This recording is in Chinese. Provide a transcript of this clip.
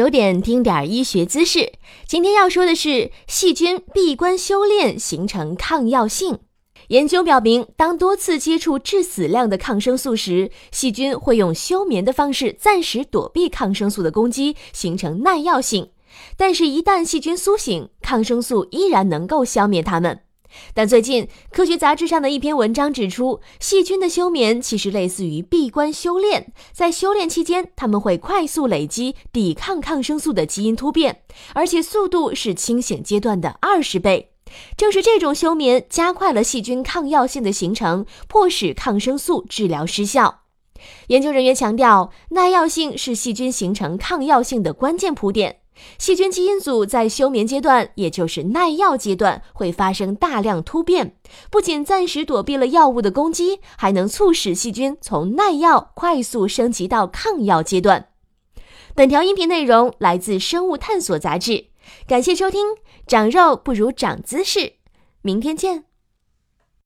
有点听点医学知识。今天要说的是细菌闭关修炼形成抗药性。研究表明，当多次接触致死量的抗生素时，细菌会用休眠的方式暂时躲避抗生素的攻击，形成耐药性。但是，一旦细菌苏醒，抗生素依然能够消灭它们。但最近，科学杂志上的一篇文章指出，细菌的休眠其实类似于闭关修炼。在修炼期间，它们会快速累积抵抗抗生素的基因突变，而且速度是清醒阶段的二十倍。正是这种休眠，加快了细菌抗药性的形成，迫使抗生素治疗失效。研究人员强调，耐药性是细菌形成抗药性的关键铺垫。细菌基因组在休眠阶段，也就是耐药阶段，会发生大量突变，不仅暂时躲避了药物的攻击，还能促使细菌从耐药快速升级到抗药阶段。本条音频内容来自《生物探索》杂志，感谢收听。长肉不如长姿势，明天见。